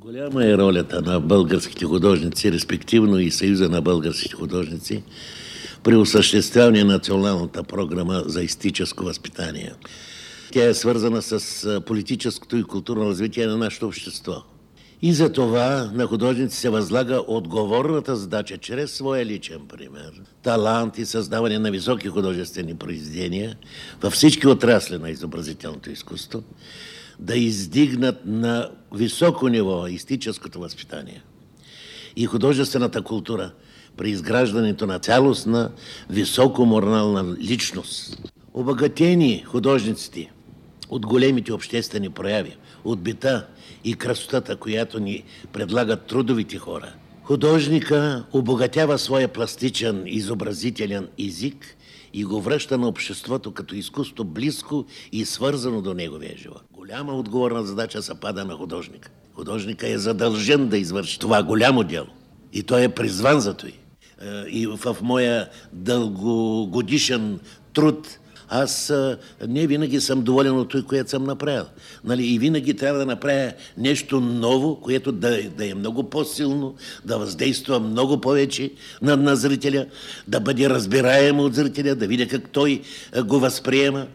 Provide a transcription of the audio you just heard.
Голяма е ролята на българските художници, респективно и Съюза на българските художници, при осъществяване на националната програма за истическо възпитание. Тя е свързана с политическото и културно развитие на нашето общество. И за това на художници се възлага отговорната задача чрез своя личен пример, талант и създаване на високи художествени произведения във всички отрасли на изобразителното изкуство, да издигнат на високо ниво истическото възпитание и художествената култура при изграждането на цялостна високо морална личност. Обогатени художниците от големите обществени прояви, от бита и красотата, която ни предлагат трудовите хора. Художника обогатява своя пластичен, изобразителен език и го връща на обществото като изкуство близко и свързано до неговия живот. Голяма отговорна задача се пада на художника. Художника е задължен да извърши това голямо дело. И той е призван за това. И в моя дългогодишен труд аз не винаги съм доволен от това, което съм направил. Нали? И винаги трябва да направя нещо ново, което да, да е много по-силно, да въздейства много повече на, на зрителя, да бъде разбираемо от зрителя, да видя как той го възприема.